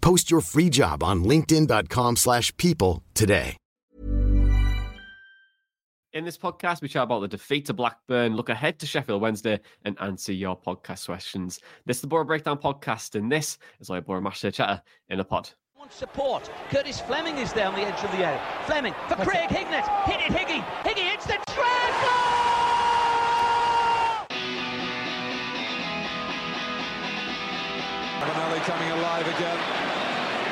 Post your free job on linkedin.com/people slash people today. In this podcast, we chat about the defeat to Blackburn, look ahead to Sheffield Wednesday, and answer your podcast questions. This is the Boro Breakdown podcast, and this is like Boro Match Day Chatter in a pod. Support. Curtis Fleming is there on the edge of the area. Fleming for Craig Hignett. Hit it, Higgy. Higgy hits the treble! Ravanelli coming alive again.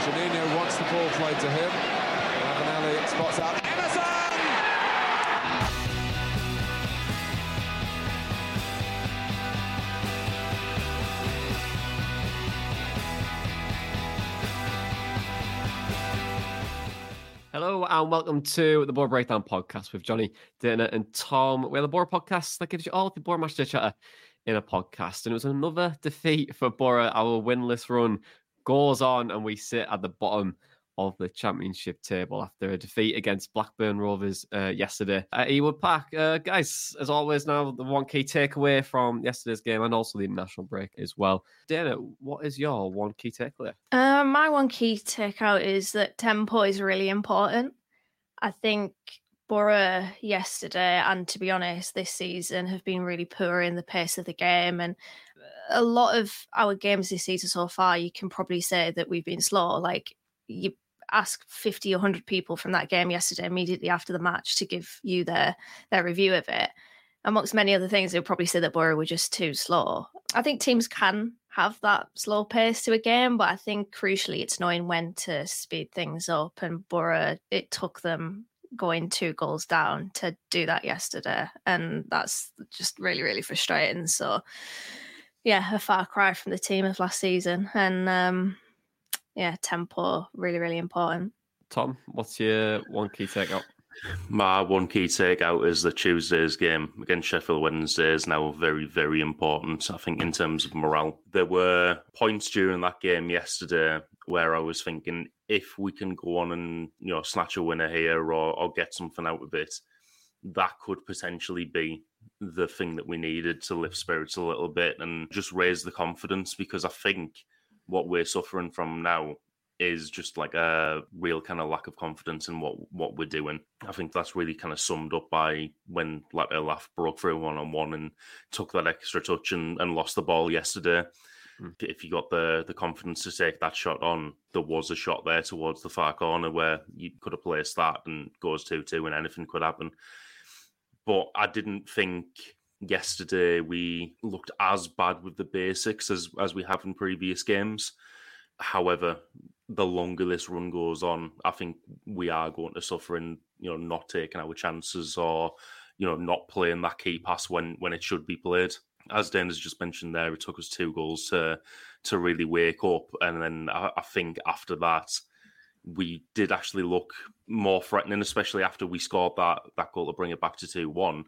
Juninho wants the ball played to him. Ravanelli spots out Emerson! Hello and welcome to the Boro Breakdown podcast with Johnny, Dana, and Tom. We're the Boro podcast that gives you all the Boro Match Chatter in a podcast. And it was another defeat for Boro. Our winless run goes on, and we sit at the bottom of the championship table after a defeat against Blackburn Rovers uh, yesterday at Ewood Park. Uh, guys, as always, now the one key takeaway from yesterday's game and also the international break as well. Dana, what is your one key takeaway? Uh, my one key takeout is that tempo is really important. I think Boro yesterday, and to be honest, this season have been really poor in the pace of the game. And a lot of our games this season so far, you can probably say that we've been slow. Like you ask 50 or 100 people from that game yesterday immediately after the match to give you their their review of it. Amongst many other things they'll probably say that Boro were just too slow. I think teams can have that slow pace to a game but i think crucially it's knowing when to speed things up and Boro it took them going two goals down to do that yesterday and that's just really really frustrating. So yeah a far cry from the team of last season and um yeah, tempo really, really important. Tom, what's your one key takeout? My one key takeout is the Tuesday's game against Sheffield Wednesday is now very, very important. I think in terms of morale, there were points during that game yesterday where I was thinking if we can go on and you know snatch a winner here or, or get something out of it, that could potentially be the thing that we needed to lift spirits a little bit and just raise the confidence because I think what we're suffering from now is just like a real kind of lack of confidence in what what we're doing. I think that's really kind of summed up by when like Olaf broke through one on one and took that extra touch and, and lost the ball yesterday. Mm. If you got the the confidence to take that shot on, there was a shot there towards the far corner where you could have placed that and goes two two and anything could happen. But I didn't think yesterday we looked as bad with the basics as as we have in previous games. However, the longer this run goes on, I think we are going to suffer in you know not taking our chances or you know not playing that key pass when when it should be played. As Dan has just mentioned there, it took us two goals to to really wake up, and then I, I think after that we did actually look more threatening, especially after we scored that that goal to bring it back to two one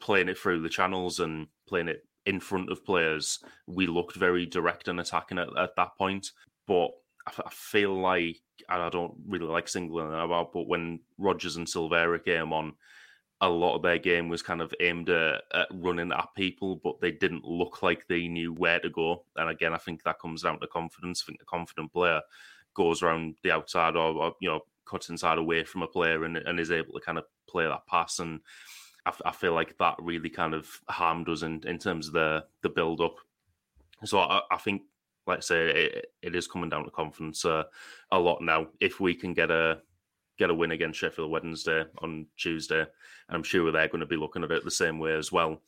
playing it through the channels and playing it in front of players, we looked very direct and attacking at, at that point. But I, feel like, and I don't really like singling them out, but when Rogers and Silvera came on, a lot of their game was kind of aimed at, at, running at people, but they didn't look like they knew where to go. And again, I think that comes down to confidence. I think a confident player goes around the outside or, or you know cuts inside away from a player and, and is able to kind of play that pass and I, I feel like that really kind of harmed us in, in terms of the the build up. So I, I think, let's say, it, it is coming down to confidence uh, a lot now. If we can get a get a win against Sheffield Wednesday on Tuesday, and I'm sure they're going to be looking at it the same way as well.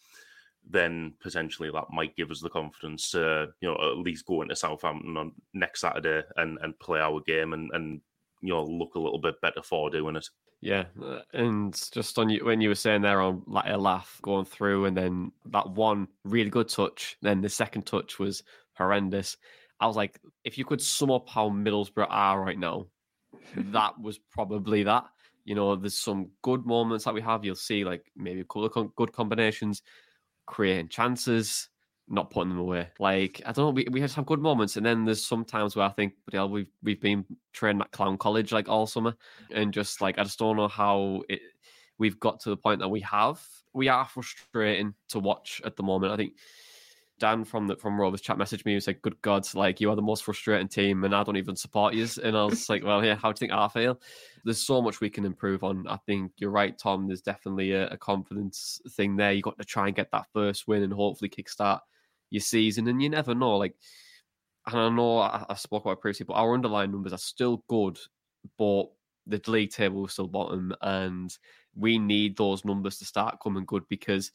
Then potentially that might give us the confidence to, you know, at least go into Southampton on next Saturday and, and play our game and, and you know look a little bit better for doing it. Yeah, uh, and just on you when you were saying there on like a laugh going through, and then that one really good touch, then the second touch was horrendous. I was like, if you could sum up how Middlesbrough are right now, that was probably that. You know, there's some good moments that we have. You'll see like maybe a couple of good combinations, creating chances, not putting them away. Like I don't know, we we just have good moments, and then there's some times where I think, but hell, we've we've been trained at clown college like all summer, and just like I just don't know how it we've got to the point that we have. We are frustrating to watch at the moment. I think Dan from the from Rovers chat messaged me and said, "Good God, like you are the most frustrating team, and I don't even support you." And I was like, "Well, yeah, how do you think I feel?" There's so much we can improve on. I think you're right, Tom. There's definitely a, a confidence thing there. You got to try and get that first win and hopefully kickstart your season. And you never know, like, and I know I, I spoke about previously, but our underlying numbers are still good, but the league table is still bottom, and we need those numbers to start coming good because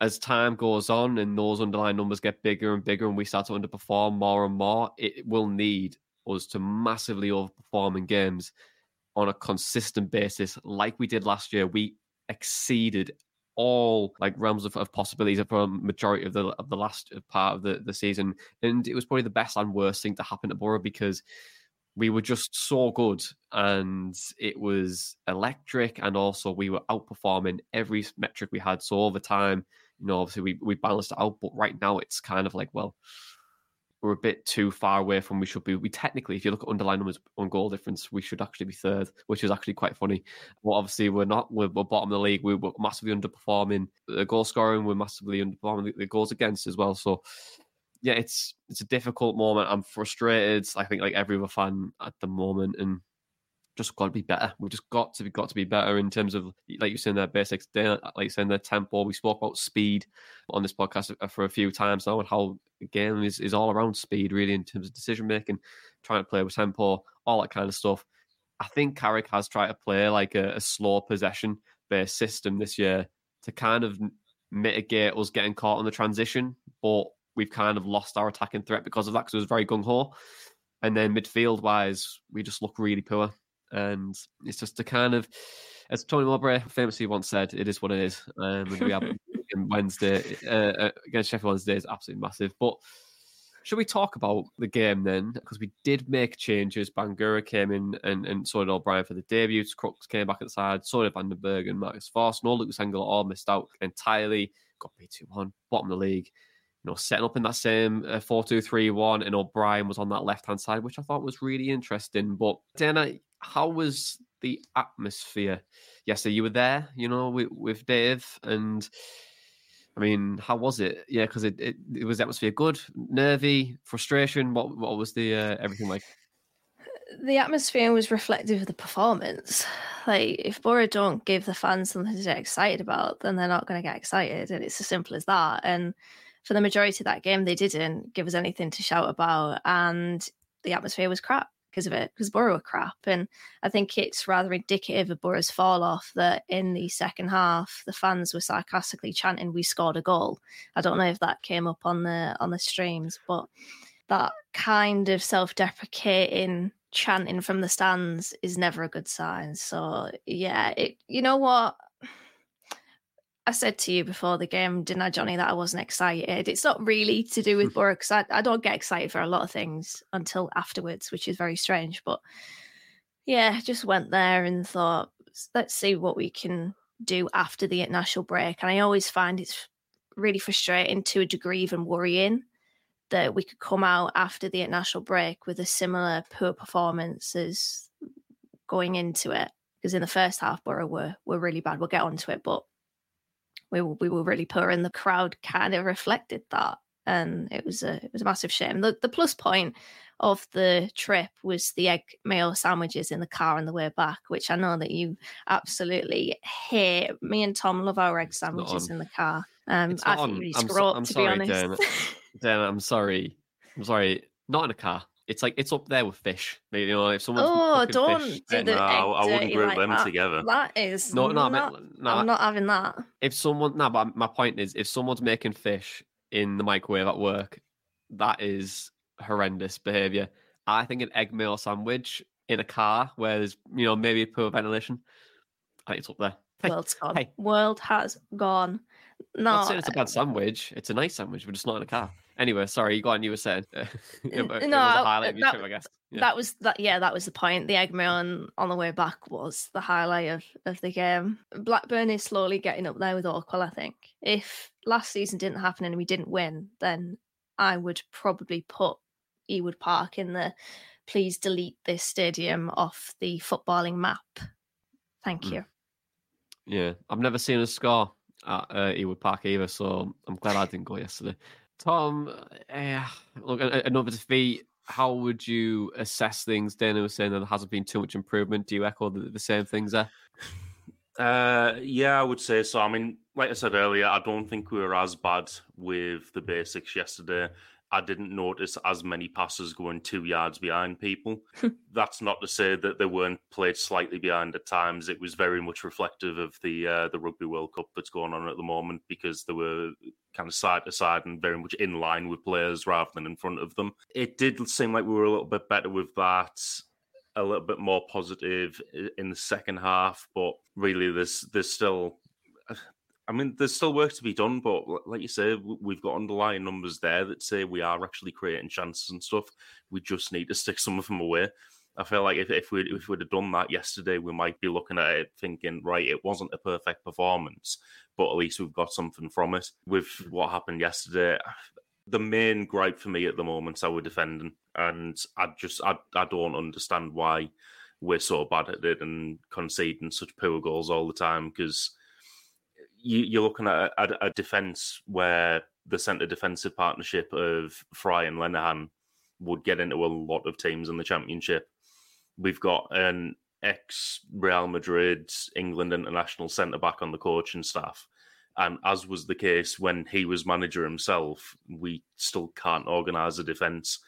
as time goes on and those underlying numbers get bigger and bigger and we start to underperform more and more, it will need us to massively overperform in games on a consistent basis, like we did last year. We exceeded all like realms of, of possibilities for a majority of the of the last part of the, the season. And it was probably the best and worst thing to happen to Boro because we were just so good and it was electric and also we were outperforming every metric we had. So over time, you know, obviously we, we balanced it out, but right now it's kind of like, well, we're a bit too far away from we should be. We technically, if you look at underlying numbers on goal difference, we should actually be third, which is actually quite funny. But obviously, we're not. We're, we're bottom of the league. We are massively underperforming the goal scoring. We're massively underperforming the goals against as well. So, yeah, it's it's a difficult moment. I'm frustrated. I think like every other fan at the moment, and just got to be better. We've just got to be got to be better in terms of like you saying their basics, like you saying their tempo. We spoke about speed on this podcast for a few times now, and how game is, is all around speed, really, in terms of decision making, trying to play with tempo, all that kind of stuff. I think Carrick has tried to play like a, a slow possession based system this year to kind of mitigate us getting caught on the transition, but we've kind of lost our attacking threat because of that because it was very gung ho. And then midfield wise, we just look really poor. And it's just a kind of, as Tony Mowbray famously once said, it is what it is. Um, and we have Wednesday uh, uh, against Sheffield Wednesday is absolutely massive. But should we talk about the game then? Because we did make changes. Bangura came in and, and so did O'Brien for the debut. Crooks came back at the side. So did Vandenberg and Marcus Forss. No Lucas Engel all missed out entirely. Got B2 1, bottom of the league. You know, setting up in that same uh, 4 2 3 1, and O'Brien was on that left hand side, which I thought was really interesting. But Dana, how was the atmosphere yesterday? You were there, you know, with, with Dave, and I mean, how was it? Yeah, because it, it, it was atmosphere good, nervy, frustration. What what was the uh, everything like? The atmosphere was reflective of the performance. Like, if Boro don't give the fans something to get excited about, then they're not going to get excited, and it's as simple as that. And for the majority of that game, they didn't give us anything to shout about, and the atmosphere was crap because of it, because Boro were crap. And I think it's rather indicative of Boro's fall off that in the second half, the fans were sarcastically chanting, "We scored a goal." I don't know if that came up on the on the streams, but that kind of self-deprecating chanting from the stands is never a good sign. So yeah, it you know what I said to you before the game, didn't I, Johnny, that I wasn't excited. It's not really to do with mm. Boro because I, I don't get excited for a lot of things until afterwards, which is very strange. But yeah, just went there and thought, let's see what we can do after the international break. And I always find it's really frustrating to a degree, even worrying that we could come out after the international break with a similar poor performance as going into it. Because in the first half, Boro were, were really bad. We'll get onto it, but we were, we were really poor, and the crowd kind of reflected that. And it was a it was a massive shame. The the plus point of the trip was the egg mayo sandwiches in the car on the way back, which I know that you absolutely hate. Me and Tom love our egg sandwiches in the car. Um, I think really I'm, so, I'm sorry, Dan. Dan, I'm sorry. I'm sorry. Not in a car it's like it's up there with fish. You know, if someone's Oh, don't fish, do the No, I wouldn't group like them that. together. That is no, no, I not, no, I'm not having that. if someone no, but my point is if someone's making fish in the microwave at work, that is horrendous behavior. I think an egg mayo sandwich in a car where there's you know maybe poor ventilation, I think it's up there. Hey, World's gone. hey. World has gone. I'm No, it's a bad sandwich. It's a nice sandwich, but it's not in a car. Anyway, sorry, you got on. You were saying it, it was a no, highlight that- trip, I guess. Yeah. that was that. Yeah, that was the point. The egg on, on the way back was the highlight of, of the game. Blackburn is slowly getting up there with Oakwell. I think if last season didn't happen and we didn't win, then I would probably put Ewood Park in the please delete this stadium off the footballing map. Thank Mm. you. Yeah, I've never seen a score at uh, Ewood Park either, so I'm glad I didn't go yesterday. Tom, uh, look, another defeat. How would you assess things? Dana was saying that there hasn't been too much improvement. Do you echo the, the same things there? Uh, yeah, I would say so. I mean, like I said earlier, I don't think we were as bad with the basics yesterday. I didn't notice as many passes going two yards behind people. That's not to say that they weren't played slightly behind at times. It was very much reflective of the uh, the Rugby World Cup that's going on at the moment because there were kind of side to side and very much in line with players rather than in front of them. It did seem like we were a little bit better with that a little bit more positive in the second half, but really, there's there's still, I mean, there's still work to be done. But like you say, we've got underlying numbers there that say we are actually creating chances and stuff. We just need to stick some of them away. I feel like if if we if we'd have done that yesterday, we might be looking at it thinking, right, it wasn't a perfect performance, but at least we've got something from it. With hmm. what happened yesterday, the main gripe for me at the moment is our defending, and I just I, I don't understand why we're so bad at it and conceding such poor goals all the time because you, you're looking at a, a defense where the centre defensive partnership of Fry and Lenihan would get into a lot of teams in the championship. We've got an ex Real Madrid England international centre back on the coaching staff. And as was the case when he was manager himself, we still can't organise a defence.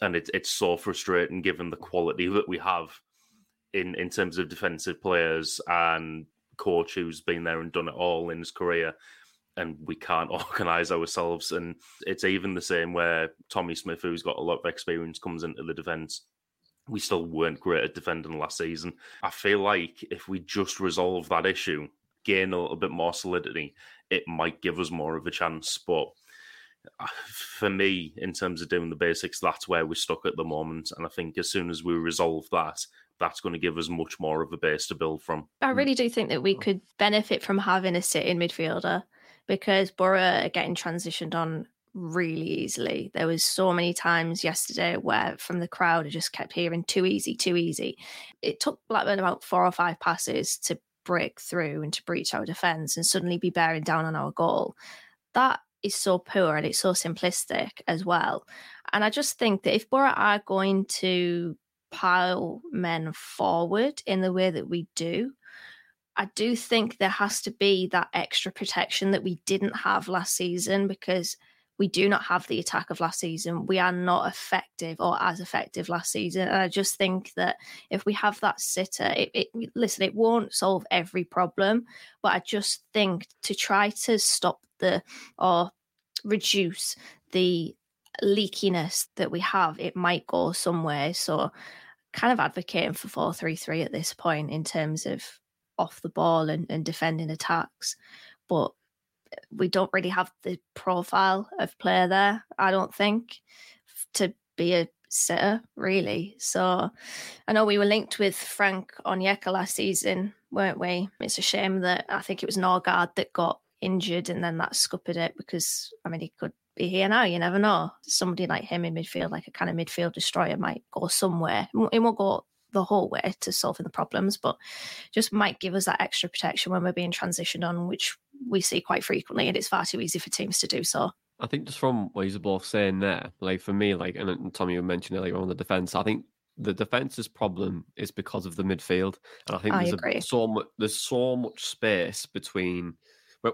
And it, it's so frustrating given the quality that we have in, in terms of defensive players and coach who's been there and done it all in his career. And we can't organise ourselves. And it's even the same where Tommy Smith, who's got a lot of experience, comes into the defence. We still weren't great at defending last season. I feel like if we just resolve that issue, gain a little bit more solidity, it might give us more of a chance. But uh, for me, in terms of doing the basics, that's where we're stuck at the moment. And I think as soon as we resolve that, that's going to give us much more of a base to build from. I really do think that we could benefit from having a sitting midfielder because Boro are getting transitioned on really easily. There was so many times yesterday where from the crowd I just kept hearing too easy, too easy. It took Blackburn about four or five passes to break through and to breach our defence and suddenly be bearing down on our goal. That is so poor and it's so simplistic as well. And I just think that if Boro are going to pile men forward in the way that we do, I do think there has to be that extra protection that we didn't have last season because we do not have the attack of last season. We are not effective or as effective last season. And I just think that if we have that sitter, it, it listen, it won't solve every problem, but I just think to try to stop the or reduce the leakiness that we have, it might go somewhere. So kind of advocating for 4-3-3 at this point in terms of off the ball and, and defending attacks. But we don't really have the profile of player there, I don't think, to be a sitter, really. So I know we were linked with Frank Onyeka last season, weren't we? It's a shame that I think it was Norgaard that got injured and then that scuppered it because, I mean, he could be here now. You never know. Somebody like him in midfield, like a kind of midfield destroyer, might go somewhere. It won't go the whole way to solving the problems, but just might give us that extra protection when we're being transitioned on, which we see quite frequently, and it's far too easy for teams to do so. I think just from what you're both saying there, like for me, like and Tommy you mentioned earlier on the defense, I think the defense's problem is because of the midfield, and I think I there's. A, so much there's so much space between.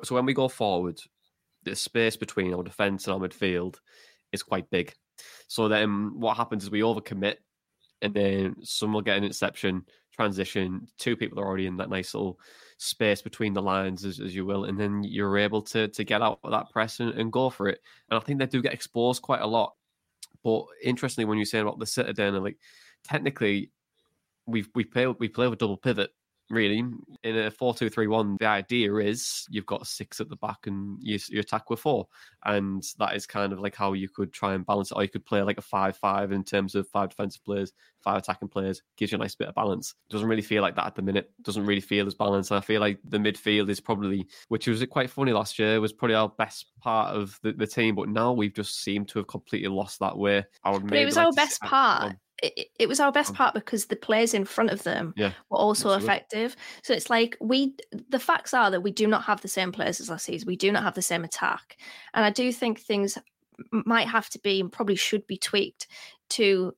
So when we go forward, the space between our defense and our midfield is quite big. So then what happens is we overcommit, and then someone will get an interception, transition. Two people are already in that nice little space between the lines, as, as you will, and then you're able to to get out of that press and, and go for it. And I think they do get exposed quite a lot. But interestingly, when you're saying about the Citadel, like technically, we've we play we play with double pivot really. In a 4 2 3 1, the idea is you've got six at the back and you, you attack with four. And that is kind of like how you could try and balance it. Or you could play like a 5 5 in terms of five defensive players, five attacking players, gives you a nice bit of balance. Doesn't really feel like that at the minute. Doesn't really feel as balanced. I feel like the midfield is probably, which was quite funny last year, was probably our best part of the, the team. But now we've just seemed to have completely lost that way. I would but it was like our best part it, it, was our best mm. part because the players in front of them yeah, were also absolutely. effective. So it's like we the facts are that we do not have the same players as last season. We do not have the same attack. And I do think things might have to be and probably should be tweaked to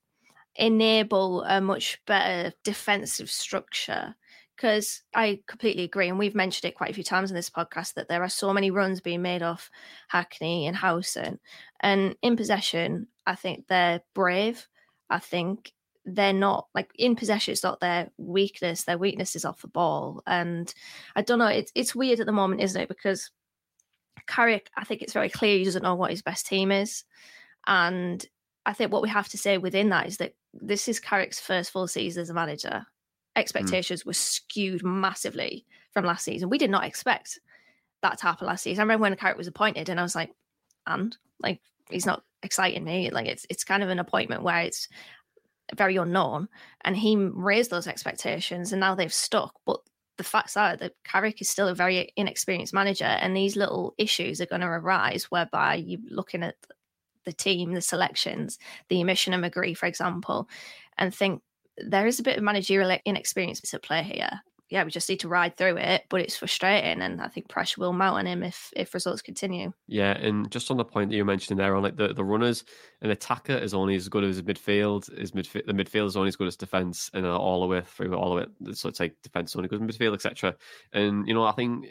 enable a much better defensive structure. Because I completely agree, and we've mentioned it quite a few times in this podcast that there are so many runs being made off Hackney and Howson. And in possession, I think they're brave I think they're not like in possession. It's not their weakness. Their weakness is off the ball, and I don't know. It's it's weird at the moment, isn't it? Because Carrick, I think it's very clear he doesn't know what his best team is, and I think what we have to say within that is that this is Carrick's first full season as a manager. Mm. Expectations mm. were skewed massively from last season. We did not expect that to happen last season. I remember when Carrick was appointed, and I was like, and like he's not exciting me. Like it's it's kind of an appointment where it's very unknown, and he raised those expectations, and now they've stuck. But the facts are that Carrick is still a very inexperienced manager, and these little issues are going to arise whereby you're looking at the team, the selections, the emission of McGree, for example, and think there is a bit of managerial inexperience at play here yeah, we just need to ride through it. But it's frustrating, and I think pressure will mount on him if if results continue. Yeah, and just on the point that you mentioned there on like the, the runners, an attacker is only as good as his midfield. Is midfield the midfield is only as good as defense, and all the way through all of it. So it's like defense only good midfield, etc. And you know, I think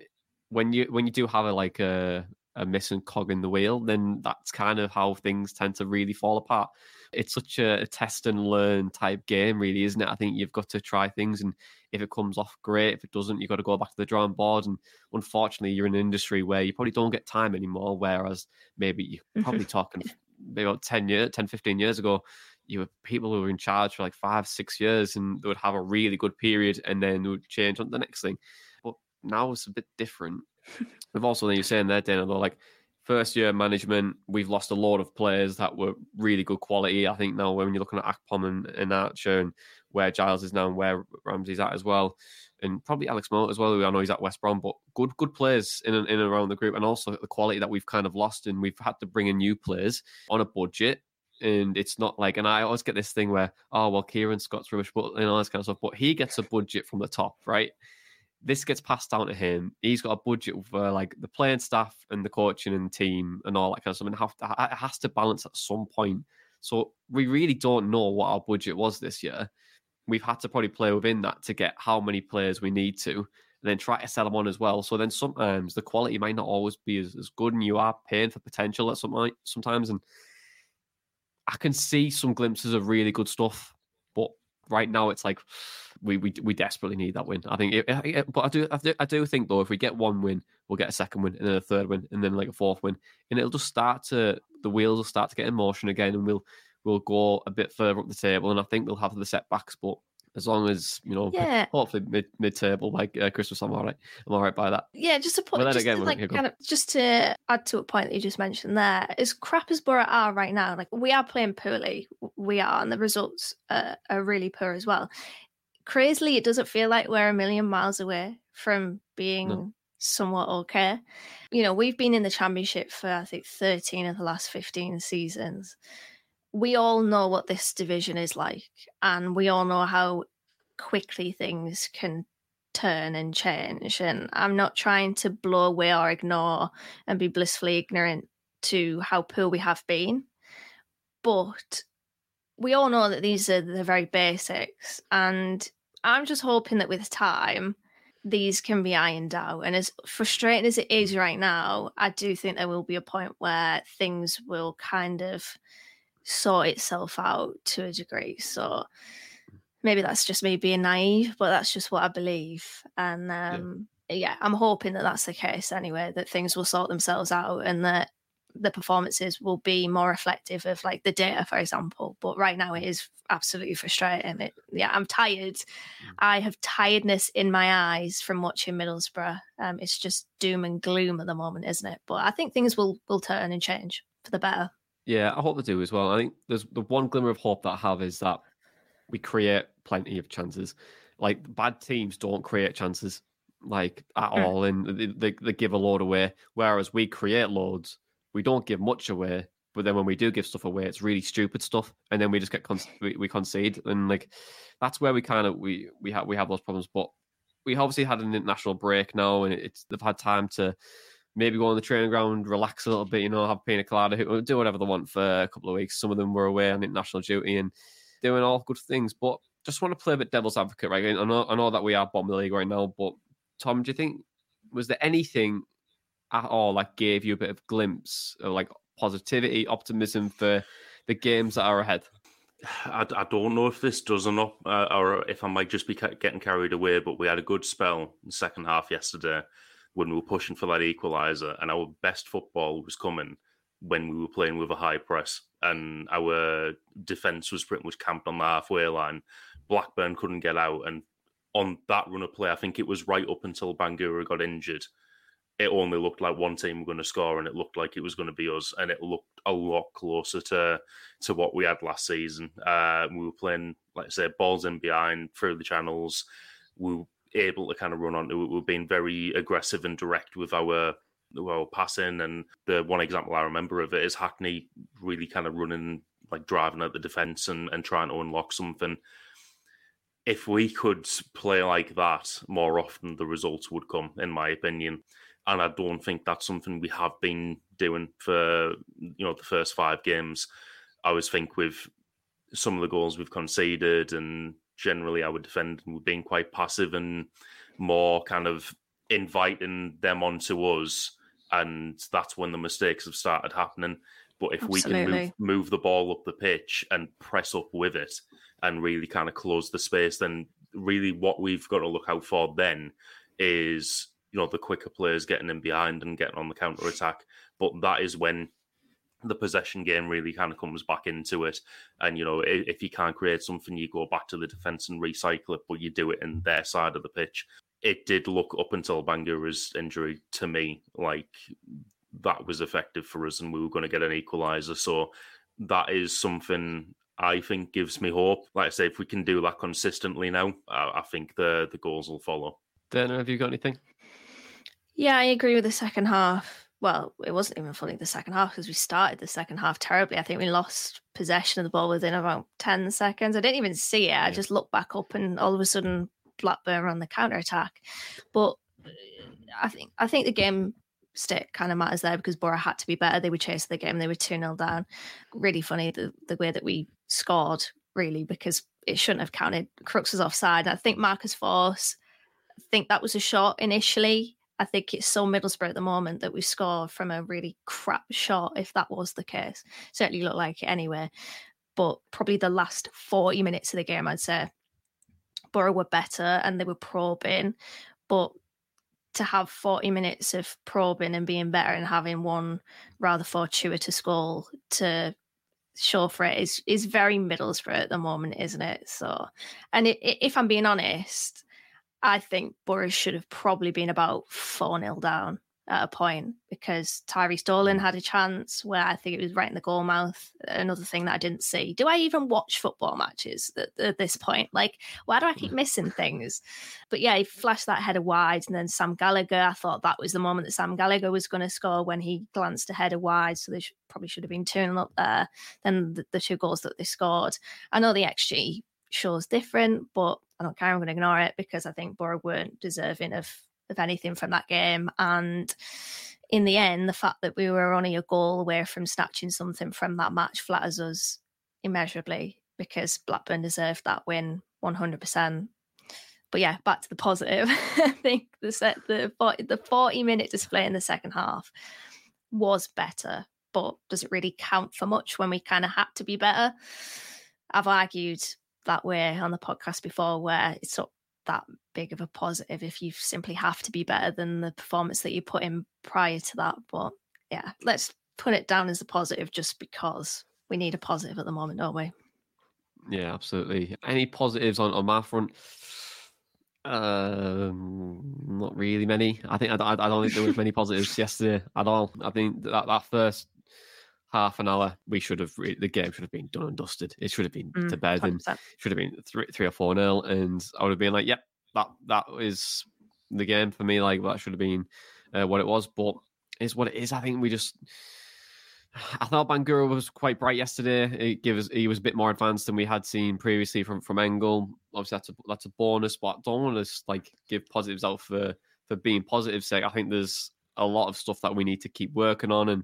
when you when you do have a like a a missing cog in the wheel, then that's kind of how things tend to really fall apart it's such a, a, test and learn type game, really, isn't it? I think you've got to try things, and if it comes off, great. If it doesn't, you've got to go back to the drawing board. And unfortunately, you're in an industry where you probably don't get time anymore. Whereas maybe you're probably talking maybe about 10 years, 10, 15 years ago, you were people who were in charge for like five, six years, and they would have a really good period, and then they would change on the next thing. But now it's a bit different. We've also, then you're saying there, Dana, though, like first year management, we've lost a lot of players that were really good quality. I think now when you're looking at Akpom and, and Archer and where Giles is now and where Ramsey's at as well, and probably Alex Mowatt as well. I know he's at West Brom, but good good players in and, in and around the group, and also the quality that we've kind of lost, and we've had to bring in new players on a budget. And it's not like, and I always get this thing where, oh well, Kieran Scott's rubbish, but and all this kind of stuff. But he gets a budget from the top, right? This gets passed down to him. He's got a budget for like the playing staff and the coaching and team and all that kind of stuff. And have to, it has to balance at some point. So we really don't know what our budget was this year. We've had to probably play within that to get how many players we need to, and then try to sell them on as well. So then sometimes the quality might not always be as, as good, and you are paying for potential at some sometimes. And I can see some glimpses of really good stuff, right now it's like we we, we desperately need that win. I think, it, it, but I do, I do I do think though if we get one win, we'll get a second win and then a third win and then like a fourth win, and it'll just start to the wheels will start to get in motion again, and we'll we'll go a bit further up the table, and I think we'll have the setbacks, but as long as you know, yeah. hopefully mid mid table by uh, Christmas, I'm all right. I'm all right by that. Yeah, just to put, just again, to, like, kind of, just to add to a point that you just mentioned there, as crap as Boro are right now, like we are playing poorly, we are, and the results uh, are really poor as well. Crazily, it doesn't feel like we're a million miles away from being no. somewhat okay. You know, we've been in the championship for I think 13 of the last 15 seasons we all know what this division is like, and we all know how quickly things can turn and change. And I'm not trying to blow away or ignore and be blissfully ignorant to how poor we have been, but we all know that these are the very basics. And I'm just hoping that with time, these can be ironed out. And as frustrating as it is right now, I do think there will be a point where things will kind of sort itself out to a degree. So maybe that's just me being naive, but that's just what I believe. And um, yeah. yeah, I'm hoping that that's the case anyway, that things will sort themselves out and that the performances will be more reflective of like the data, for example. But right now it is absolutely frustrating. It, yeah, I'm tired. Mm. I have tiredness in my eyes from watching Middlesbrough. Um, it's just doom and gloom at the moment, isn't it? But I think things will will turn and change for the better. Yeah, I hope they do as well. I think there's the one glimmer of hope that I have is that we create plenty of chances. Like bad teams don't create chances like at mm. all, and they, they, they give a load away. Whereas we create loads we don't give much away, but then when we do give stuff away, it's really stupid stuff, and then we just get con- we, we concede, and like that's where we kind of we we have we have those problems. But we obviously had an international break now, and it's they've had time to maybe go on the training ground, relax a little bit, you know, have a pina colada, do whatever they want for a couple of weeks. Some of them were away on international duty and doing all good things. But just want to play a bit devil's advocate, right? I know, I know that we are bottom of the league right now, but Tom, do you think was there anything at all like gave you a bit of glimpse of like positivity, optimism for the games that are ahead? I, I don't know if this does or not, uh, or if I might just be getting carried away. But we had a good spell in the second half yesterday when we were pushing for that equaliser, and our best football was coming when we were playing with a high press, and our defence was pretty much camped on the halfway line. Blackburn couldn't get out, and on that run of play, I think it was right up until Bangura got injured it only looked like one team were going to score, and it looked like it was going to be us, and it looked a lot closer to to what we had last season. Uh, we were playing, like I said, balls in behind through the channels. We able to kind of run on. We were being very aggressive and direct with our well passing. And the one example I remember of it is Hackney really kind of running, like driving at the defense and and trying to unlock something. If we could play like that more often, the results would come, in my opinion and I don't think that's something we have been doing for you know the first five games. I always think with some of the goals we've conceded and generally our defending been quite passive and more kind of inviting them onto us and that's when the mistakes have started happening but if Absolutely. we can move, move the ball up the pitch and press up with it and really kind of close the space then really what we've got to look out for then is you know the quicker players getting in behind and getting on the counter attack. But that is when the possession game really kind of comes back into it. And you know, if you can't create something, you go back to the defense and recycle it, but you do it in their side of the pitch. It did look up until Bangura's injury to me like that was effective for us, and we were going to get an equaliser. So that is something I think gives me hope. Like I say, if we can do that consistently now, I, I think the the goals will follow. Dana, have you got anything? Yeah, I agree with the second half. Well, it wasn't even fully the second half because we started the second half terribly. I think we lost possession of the ball within about 10 seconds. I didn't even see it. I just looked back up and all of a sudden Blackburn on the counter attack. But uh, I think I think the game stick kind of matters there because Boro had to be better. They were chasing the game. They were 2 0 down. Really funny the, the way that we scored, really, because it shouldn't have counted. Crooks was offside. I think Marcus Forss, I think that was a shot initially. I think it's so Middlesbrough at the moment that we score from a really crap shot, if that was the case. Certainly looked like it anyway. But probably the last 40 minutes of the game, I'd say Boro were better and they were probing. But to have 40 minutes of probing and being better and having one rather fortuitous goal to show for it is is very Middlesbrough at the moment, isn't it? So, and it, it, if I'm being honest, I think Boro should have probably been about 4 0 down at a point because Tyrhys Dolan mm. had a chance where I think it was right in the goal mouth. Another thing that I didn't see. Do I even watch football matches at, at this point? Like, why do I keep mm. missing things? But yeah, he flashed that header wide, and then Sam Gallagher. I thought that was the moment that Sam Gallagher was going to score when he glanced ahead of wide. So they should, probably should have been turning up there. Then the, the two goals that they scored. I know the XG shows different, but I don't care. I'm going to ignore it because I think Boro weren't deserving of of anything from that game. And in the end, the fact that we were only a goal away from snatching something from that match flatters us immeasurably because Blackburn deserved that win 100%. But yeah, back to the positive. I think the set the 40, the 40 minute display in the second half was better but does it really count for much when we kind of had to be better? I've argued that way on the podcast before where it's not that big of a positive if you simply have to be better than the performance that you put in prior to that. But yeah, let's put it down as a positive just because we need a positive at the moment, don't we? Yeah, absolutely. Any positives on, on my front? Um, not really many. I think I, I, I don't think there was many positives yesterday at all. I think that that first half an hour we should have the game should have been done and dusted. It should have been mm, to bed 100%. and should have been three three or four nil, and I would have been like, yep, that that is the game for me. Like that should have been uh, what it was, but it's what it is. I think we just I thought Bangura was quite bright yesterday. It gives he was a bit more advanced than we had seen previously from from Engel. Obviously, that's a that's a bonus, but I don't want to like give positives out for for being positive sake. I think there's a lot of stuff that we need to keep working on and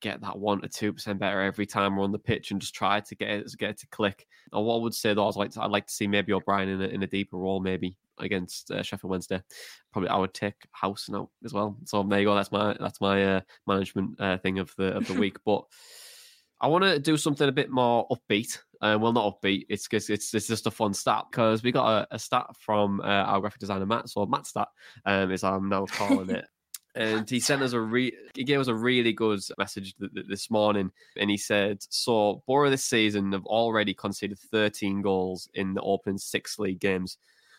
get that one to two percent better every time we're on the pitch and just try to get it get it to click. And what I would say though, I'd like to, I'd like to see maybe O'Brien in a, in a deeper role, maybe against uh, Sheffield Wednesday. Probably I would take Howson as well. So there you go. That's my that's my uh, management uh, thing of the of the week. But I want to do something a bit more upbeat. Uh, well, not upbeat. It's it's it's, it's just a fun stat because we got a, a stat from uh, our graphic designer Matt. So Matt stat um, is I'm now calling it. And he sent us a re- he gave us a really good message th- th- this morning. And he said so Boro this season have already conceded 13 goals in the opening six league games.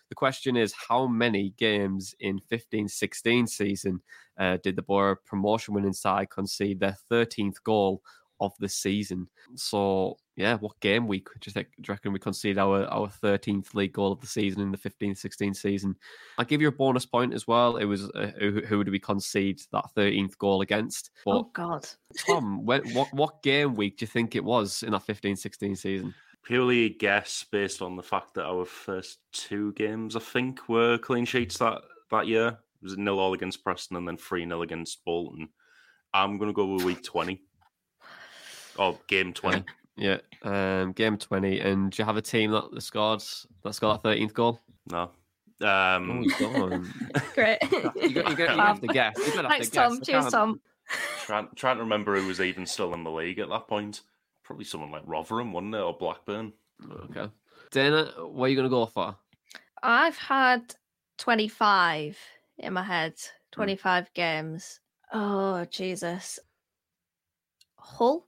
The question is, how many games in 15 16 season uh, did the Boro promotion winning side concede their 13th goal of the season? So, yeah, what game week do you, think, do you reckon we conceded our, our 13th league goal of the season in the 15 16 season? I'll give you a bonus point as well. It was uh, who, who do we concede that 13th goal against? But, oh, God. Tom, when, what, what game week do you think it was in that 15 16 season? purely a guess based on the fact that our first two games, I think, were clean sheets that, that year. It was nil all against Preston and then 3 nil against Bolton. I'm going to go with week 20. Oh, game 20. Yeah, yeah. Um, game 20. And do you have a team that scored that scored that 13th goal? No. Um, oh, Great. you got, you have to guess. You got Thanks, Tom. Cheers, Tom. Trying, trying to remember who was even still in the league at that point probably someone like Rotherham, wasn't it, or Blackburn? Okay. Dana, what are you going to go for? I've had 25 in my head, hmm. 25 hmm. games. Oh, Jesus. Hull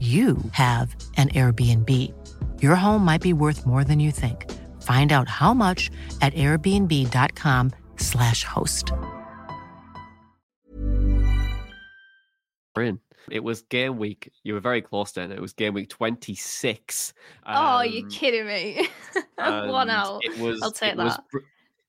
you have an Airbnb. Your home might be worth more than you think. Find out how much at airbnb.com/slash host. in. It was game week. You were very close then. It was game week 26. oh, you're Um, kidding me. One out. It was, I'll take it that. Br-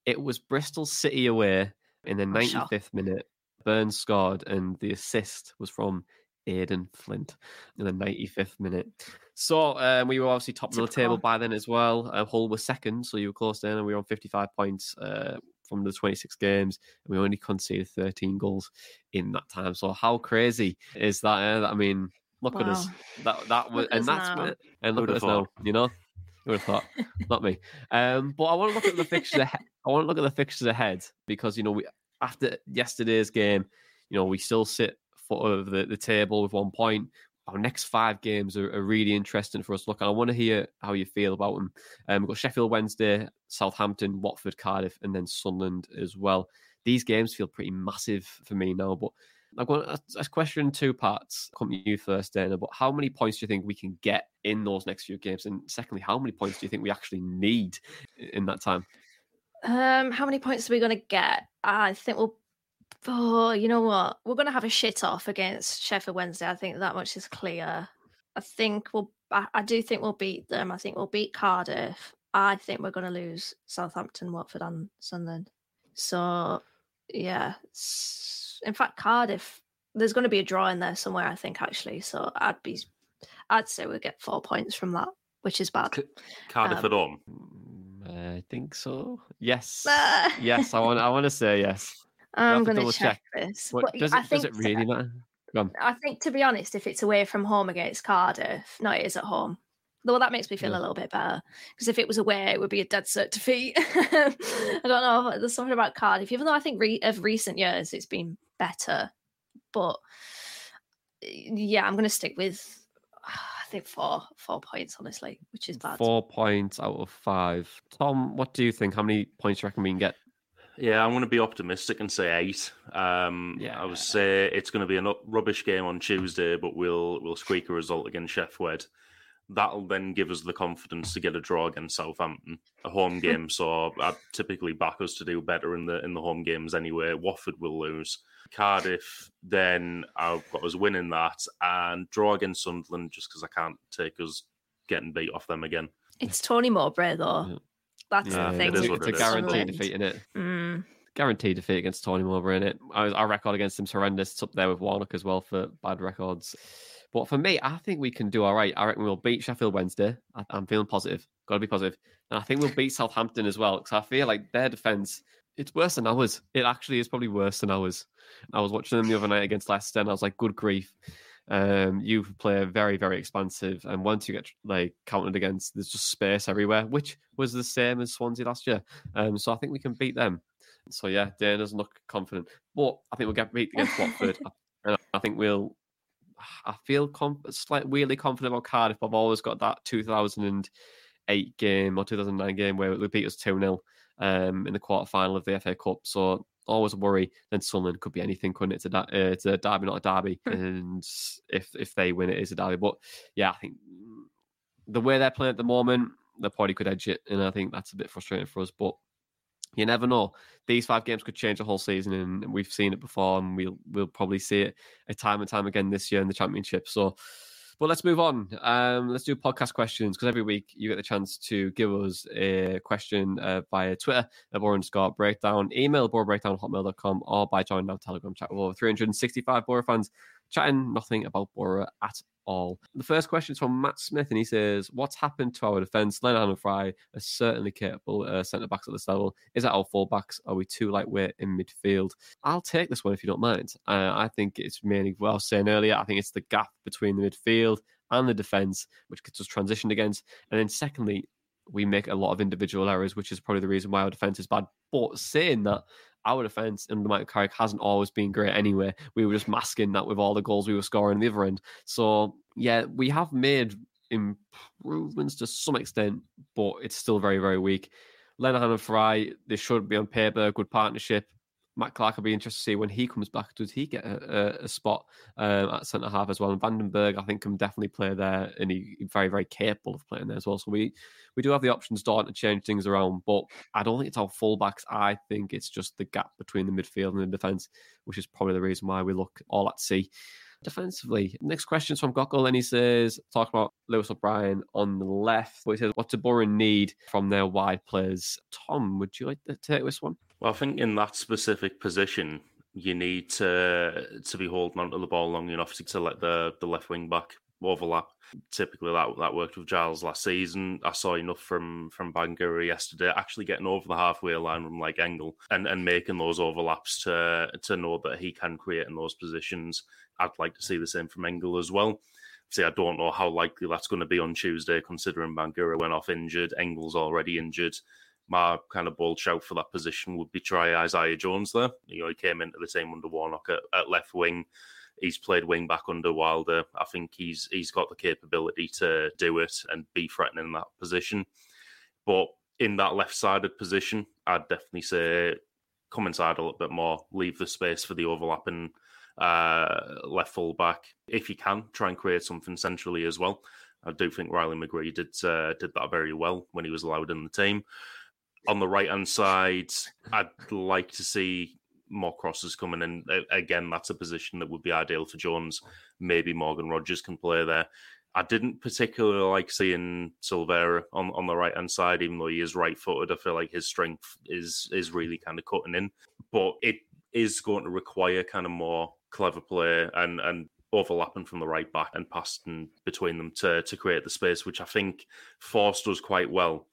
it was Bristol City away in the Oh, 95th sure. minute. Burns scored, and the assist was from Aden Flint in the 95th minute. So um, we were obviously top of the table by then as well. Uh, Hull was second, so you were close then, and we were on 55 points uh, from the 26 games, and we only conceded 13 goals in that time. So how crazy is that? eh? I mean, look at us. That that was, and that's now. what- and look at have us now. You know, who would have thought? Not me. Um, but I want to look at the fixtures. ahead. I want to look at the fixtures ahead because you know we after yesterday's game, you know we still sit foot of the, the table with one point. Our next five games are, are really interesting for us. Look, I want to hear how you feel about them. Um, we've got Sheffield Wednesday, Southampton, Watford, Cardiff, and then Sunderland as well. These games feel pretty massive for me now, but I've got a, question in two parts. Come to you first, Dana. But how many points do you think we can get in those next few games? And secondly, how many points do you think we actually need in that time? Um, how many points are we going to get? I think we'll. Oh, you know what? We're going to have a shit off against Sheffield Wednesday. I think that much is clear. I think we'll. I, I do think we'll beat them. I think we'll beat Cardiff. I think we're going to lose Southampton, Watford, and Sunderland. So, yeah. In fact, Cardiff. There's going to be a draw in there somewhere. I think actually. So I'd be. I'd say we'll get four points from that, which is bad. Cardiff Um, at home. Mm, I think so. Yes. Yes, I want. I want to say yes. I'm going to double check this. What, does it? Does it really matter? I think, to be honest, if it's away from home against Cardiff, no, it is at home. Well, that makes me feel Yeah. a little bit better because if it was away, it would be a dead cert defeat. I don't know. There's something about Cardiff, even though I think re- of recent years it's been better. But yeah, I'm going to stick with I think four four points, honestly, which is bad. Four points out of five. Tom, what do you think? How many points do you reckon we can get? Yeah, I'm going to be optimistic and say eight. Um, Yeah. I would say it's going to be a rubbish game on Tuesday, but we'll we'll squeak a result against Sheffield. That'll then give us the confidence to get a draw against Southampton, a home game. so I typically back us to do better in the in the home games anyway. Watford will lose. Cardiff, then I've got us winning that and draw against Sunderland just because I can't take us getting beat off them again. It's Tony Mowbray though. Yeah. That's Yeah, the thing. is it's, a- what it's it a guaranteed Sunderland. defeat in it. Mm. Guaranteed defeat against Tony Mowbray in it. I, our record against him's horrendous. It's up there with Warnock as well for bad records. But for me, I think we can do all right. I reckon we'll beat Sheffield Wednesday. I, I'm feeling positive. Got to be positive. And I think we'll beat Southampton as well because I feel like their defense it's worse than ours. It actually is probably worse than ours. I was watching them the other night against Leicester, and I was like, "Good grief!" Um, you play very, very expansive, and once you get like counted against, there's just space everywhere, which was the same as Swansea last year. Um, so I think we can beat them. So yeah, Dan doesn't look confident, but I think we'll get beat against Watford, and I think we'll. I feel com- slightly weirdly confident about Cardiff. I've always got that 2008 game or 2009 game where they beat us 2 0 um, in the quarter final of the FA Cup. So always a worry. Then Sunderland could be anything, couldn't it? It's a, uh, it's a derby, not a derby. and if if they win, it is a derby. But yeah, I think the way they're playing at the moment, the party could edge it, and I think that's a bit frustrating for us. But you never know. These five games could change the whole season, and we've seen it before, and we'll we'll probably see it a time and time again this year in the championship. So, but let's move on. Um, let's do podcast questions because every week you get the chance to give us a question uh, via Twitter at Boro underscore breakdown, email breakdown hotmail.com, or by joining our Telegram chat with over 365 Boro fans chatting nothing about Boro at all. The first question is from Matt Smith, and he says, What's happened to our defence? Lenihan and Fry are certainly capable uh, centre backs at this level. Is that our fullbacks? Are we too lightweight in midfield? I'll take this one if you don't mind. Uh, I think it's mainly, well, I was saying earlier, I think it's the gap between the midfield and the defence, which gets us transitioned against. And then, secondly, we make a lot of individual errors, which is probably the reason why our defence is bad. But saying that, our defence under Michael Carrick hasn't always been great anyway. We were just masking that with all the goals we were scoring the other end. So, yeah, we have made improvements to some extent, but it's still very, very weak. Lenihan and Fry, they should be on paper, good partnership. Matt Clarke, I'll be interested to see when he comes back. Does he get a, a spot um, at centre half as well? And van den Berg, I think, can definitely play there, and he's very, very capable of playing there as well. So we we do have the options starting to change things around, but I don't think it's our fullbacks. I think it's just the gap between the midfield and the defence, which is probably the reason why we look all at sea defensively. Next question is from Gockel, and he says, talk about Lewis O'Brien on the left. But he says, what do Boro need from their wide players? Tom, would you like to take this one? Well, I think in that specific position, you need to to be holding onto the ball long enough to, to let the, the left wing back overlap. Typically, that that worked with Giles last season. I saw enough from from Bangura yesterday, actually getting over the halfway line from like Engel and, and making those overlaps to to know that he can create in those positions. I'd like to see the same from Engel as well. See, I don't know how likely that's going to be on Tuesday, considering Bangura went off injured. Engel's already injured. My kind of bold shout for that position would be try Isaiah Jones there. You know, he came into the team under Warnock at, at left wing. He's played wing back under Wilder. I think he's he's got the capability to do it and be threatening in that position. But in that left sided position, I'd definitely say come inside a little bit more, leave the space for the overlapping uh, left full back. If you can, try and create something centrally as well. I do think Riley McGree did uh, did that very well when he was allowed in the team. On the right hand side, I'd like to see more crosses coming in. Again, that's a position that would be ideal for Jones. Maybe Morgan Rogers can play there. I didn't particularly like seeing Silvera on, on the right hand side, even though he is right footed. I feel like his strength is is really kind of cutting in. But it is going to require kind of more clever play and and overlapping from the right back and passing between them to to create the space, which I think Forss does quite well.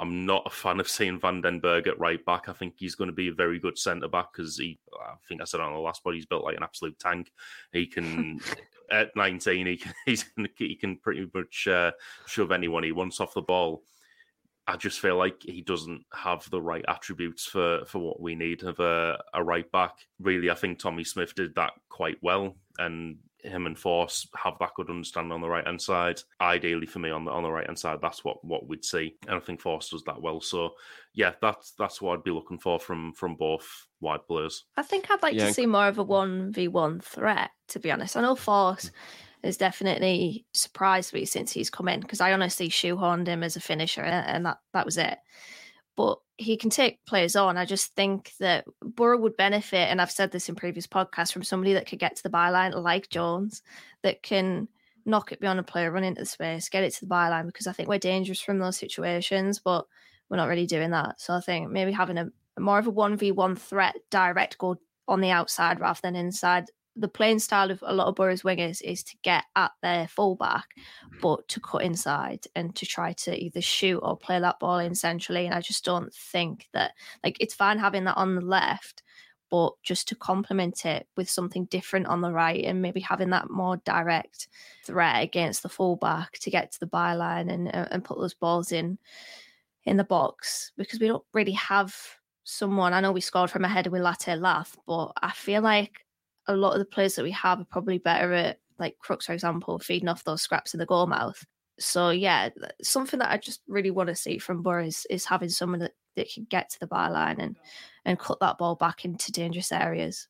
I'm not a fan of seeing Van Den Berg at right back. I think he's going to be a very good centre back because he, I think I said on the last pod, he's built like an absolute tank. He can, at 19, he can, he's, he can pretty much uh, shove anyone he wants off the ball. I just feel like he doesn't have the right attributes for for what we need of a, a right back. Really, I think Tommy Smith did that quite well, and him and Forss have that good understanding on the right hand side. Ideally for me on the on the right hand side, that's what what we'd see, and I think Forss does that well. So yeah, that's that's what I'd be looking for from from both wide players. I think I'd like yeah. to see more of a one v one threat. To be honest, I know Forss. Mm has definitely surprised me since he's come in because I honestly shoehorned him as a finisher and that, that was it. But he can take players on. I just think that Boro would benefit, and I've said this in previous podcasts, from somebody that could get to the byline like Jones, that can knock it beyond a player, run into the space, get it to the byline, because I think we're dangerous from those situations, but we're not really doing that. So I think maybe having a more of a 1v1 threat direct goal on the outside rather than inside the playing style of a lot of Boro's wingers is to get at their fullback, mm-hmm. but to cut inside and to try to either shoot or play that ball in centrally. And I just don't think that like it's fine having that on the left, but just to complement it with something different on the right and maybe having that more direct threat against the fullback to get to the byline and uh, and put those balls in in the box because we don't really have someone. I know we scored from a header with Latte Lath, but I feel like a lot of the players that we have are probably better at, like Crooks, for example, feeding off those scraps in the goal mouth. So yeah, something that I just really want to see from Boro's is having someone that, that can get to the byline and and cut that ball back into dangerous areas.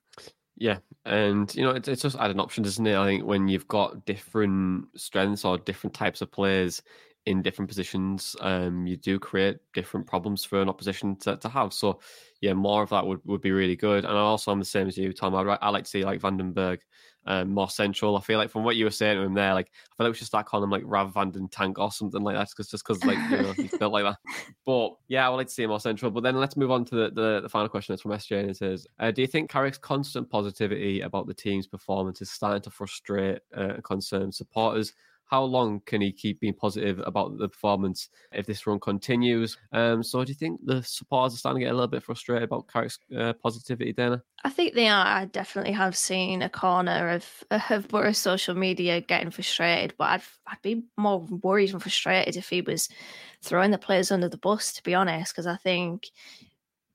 Yeah, and you know it's, it's just adding options, isn't it? I think when you've got different strengths or different types of players in different positions, um, you do create different problems for an opposition to, to have. So yeah, more of that would, would be really good. And also, I'm the same as you, Tom. I, I like to see like van den Berg um, more central. I feel like from what you were saying to him there, like I feel like we should start calling him like Rav Vanden Tank or something like that, because just because like you know he's built like that. But yeah, I would like to see him more central. But then let's move on to the the, the final question. It's from SJ and it says, uh, "Do you think Carrick's constant positivity about the team's performance is starting to frustrate uh, and concern supporters?" How long can he keep being positive about the performance if this run continues? Um, so do you think the supporters are starting to get a little bit frustrated about Carrick's uh, positivity, Dana? I think they are. I definitely have seen a corner of of Boro's social media getting frustrated, but I'd I'd be more worried and frustrated if he was throwing the players under the bus. To be honest, because I think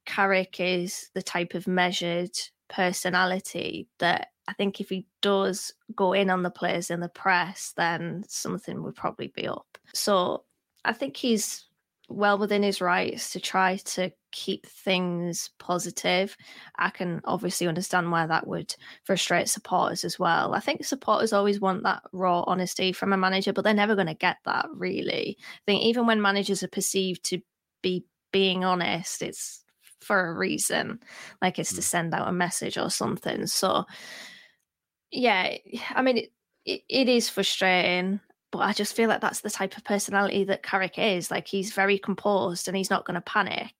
Carrick is the type of measured personality that I think if he does go in on the players in the press, then something would probably be up. So I think he's well within his rights to try to keep things positive. I can obviously understand why that would frustrate supporters as well. I think supporters always want that raw honesty from a manager, but they're never going to get that really. I think even when managers are perceived to be being honest, it's for a reason, like it's to mm. send out a message or something. So, yeah, I mean, it, it, it is frustrating but I just feel like that's the type of personality that Carrick is. Like he's very composed and he's not going to panic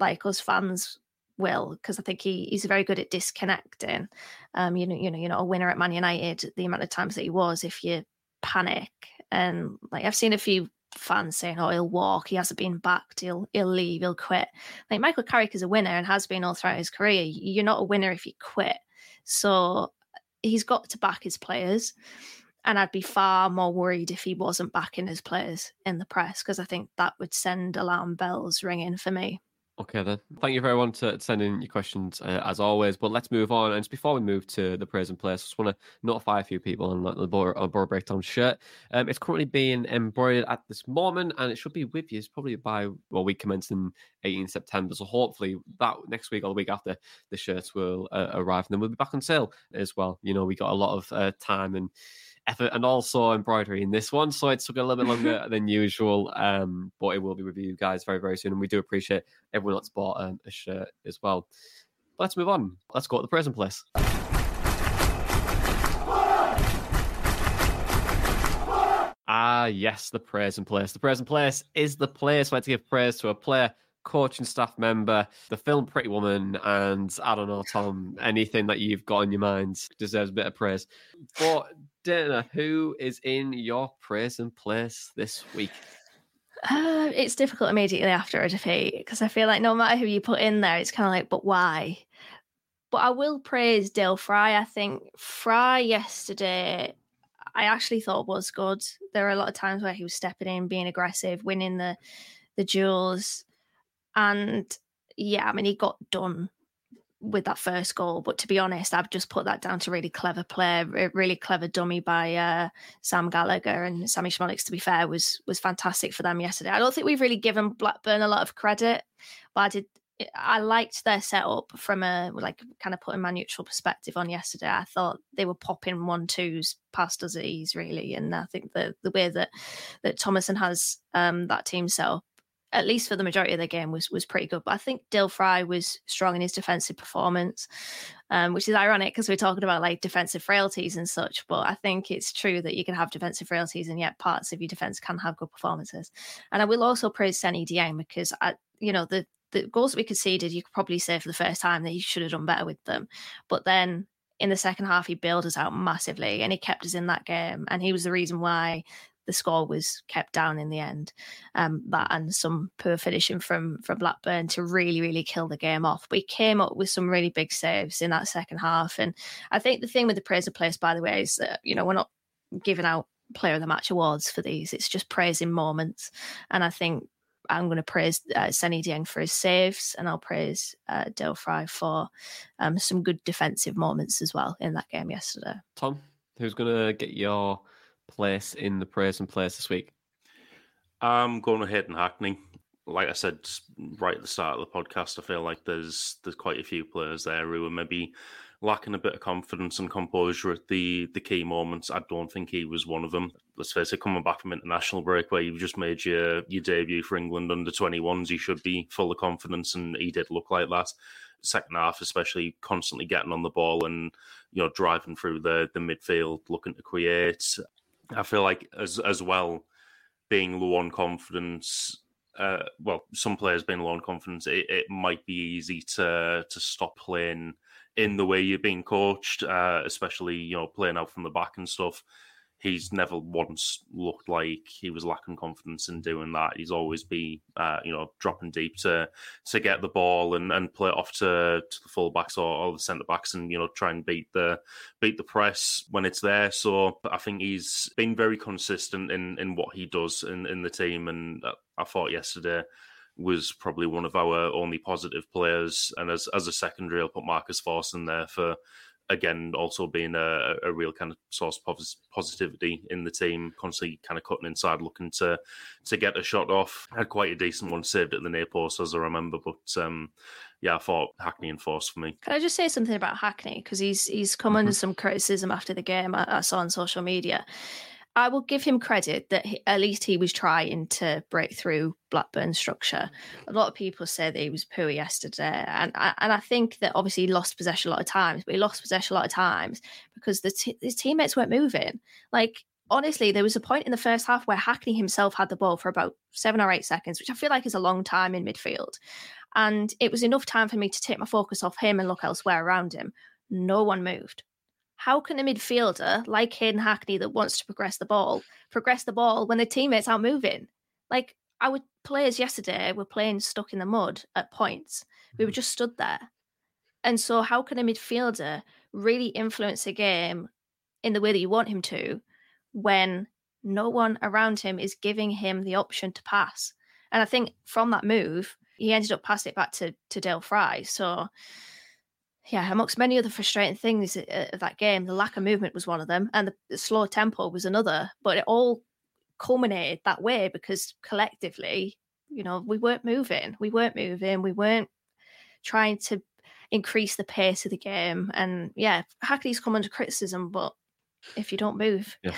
like us fans will because I think he, he's very good at disconnecting. Um, you know, you know, you're not a winner at Man United the amount of times that he was if you panic. And like I've seen a few fans saying, "Oh, he'll walk. He hasn't been backed. He'll he'll leave. He'll quit." Like Michael Carrick is a winner and has been all throughout his career. You're not a winner if you quit. So he's got to back his players. And I'd be far more worried if he wasn't backing his players in the press because I think that would send alarm bells ringing for me. Okay, then. Thank you much for sending your questions uh, as always. But let's move on. And just before we move to the praise and place, I just want to notify a few people on the Boro, Boro Breakdown shirt. Um, it's currently being embroidered at this moment, and it should be with you It's probably by well, we commence in 18 September. So hopefully that next week or the week after, the shirts will uh, arrive, and then we'll be back on sale as well. You know, we got a lot of uh, time and effort and also embroidery in this one. So it took a little bit longer than usual, um, but it will be with you guys very, very soon. And we do appreciate everyone that's bought um, a shirt as well. But let's move on. Let's go to the present place. Ah, yes, the praise and place. The praise and place is the place where to give praise to a player, coach, and staff member. The film Pretty Woman, and I don't know, Tom, anything that you've got in your mind deserves a bit of praise. But Dana, who is in your praise and place this week? Uh, it's difficult immediately after a defeat because I feel like no matter who you put in there, it's kind of like, but why? But I will praise Dael Fry. I think Fry yesterday, I actually thought was good. There were a lot of times where he was stepping in, being aggressive, winning the the duels, and yeah, I mean he got done with that first goal. But to be honest, I've just put that down to really clever play, really clever dummy by uh, Sam Gallagher and Sammy Szmodics. To be fair, was was fantastic for them yesterday. I don't think we've really given Blackburn a lot of credit, but I did. I liked their setup from a like kind of putting my neutral perspective on yesterday. I thought they were popping one twos past us at ease really, and I think the the way that that Tomasson has um, that team set up at least for the majority of the game, was was pretty good. But I think Dael Fry was strong in his defensive performance, um, which is ironic because we're talking about like defensive frailties and such. But I think it's true that you can have defensive frailties and yet parts of your defense can have good performances. And I will also praise Seny Dieng because I, you know, the the goals that we conceded, you could probably say for the first time that he should have done better with them. But then in the second half, he bailed us out massively and he kept us in that game. And he was the reason why the score was kept down in the end. Um, that and some poor finishing from from Blackburn to really really kill the game off. But he came up with some really big saves in that second half. And I think the thing with the praise of place, by the way, is that you know we're not giving out player of the match awards for these. It's just praising moments. And I think I'm going to praise uh, Seny Dieng for his saves, and I'll praise uh, Dael Fry for um, some good defensive moments as well in that game yesterday. Tom, who's going to get your place in the praise and place this week? I'm going to Hayden Hackney. Like I said right at the start of the podcast, I feel like there's there's quite a few players there who are maybe lacking a bit of confidence and composure at the the key moments. I don't think he was one of them. Let's face it, coming back from international break where you've just made your your debut for England under 21s, you should be full of confidence, and he did look like that. Second half, especially constantly getting on the ball and you know driving through the the midfield, looking to create. I feel like as as well being low on confidence. Uh, well, some players being low on confidence, it, it might be easy to to stop playing in the way you're being coached, uh, especially you know playing out from the back and stuff he's never once looked like he was lacking confidence in doing that. He's always be, uh, you know, dropping deep to to get the ball and, and play it off to, to the fullbacks or, or the centre backs, and you know, try and beat the beat the press when it's there. So I think he's been very consistent in in what he does in in the team, and I thought yesterday was probably one of our only positive players. And as as a secondary, I'll put Marcus Forss in there for again, also being a, a real kind of source of positivity in the team, constantly kind of cutting inside, looking to to get a shot off. Had quite a decent one saved at the near post, as I remember. But um, yeah, I thought Hackney and Forss for me. Can I just say something about Hackney because he's he's come mm-hmm. under some criticism after the game I, I saw on social media. I will give him credit that he, at least he was trying to break through Blackburn's structure. A lot of people say that he was poor yesterday, and and I think that obviously he lost possession a lot of times, but he lost possession a lot of times because the t- his teammates weren't moving. Like honestly, there was a point in the first half where Hackney himself had the ball for about seven or eight seconds, which I feel like is a long time in midfield, and it was enough time for me to take my focus off him and look elsewhere around him. No one moved how can a midfielder like Hayden Hackney that wants to progress the ball progress the ball when the teammates aren't moving? Like our players yesterday were playing stuck in the mud at points. We were mm-hmm. just stood there. And so how can a midfielder really influence a game in the way that you want him to when no one around him is giving him the option to pass? And I think from that move, he ended up passing it back to, to Dael Fry. So yeah, amongst many other frustrating things uh, of that game, the lack of movement was one of them, and the, the slow tempo was another. But it all culminated that way because collectively, you know, we weren't moving, we weren't moving, we weren't trying to increase the pace of the game. And yeah, Hackney's come under criticism, but if you don't move, yeah.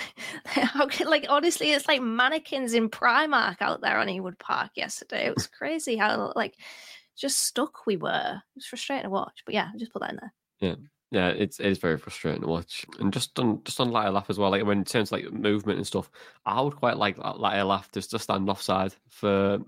can, like honestly, it's like mannequins in Primark out there on Ewood Park yesterday. It was crazy how like just stuck we were. It was frustrating to watch. But yeah, just put that in there. Yeah. Yeah, it's it is very frustrating to watch, and just on just on Latte Lath as well. Like when it terms like movement and stuff, I would quite like Latte Lath just to stand offside for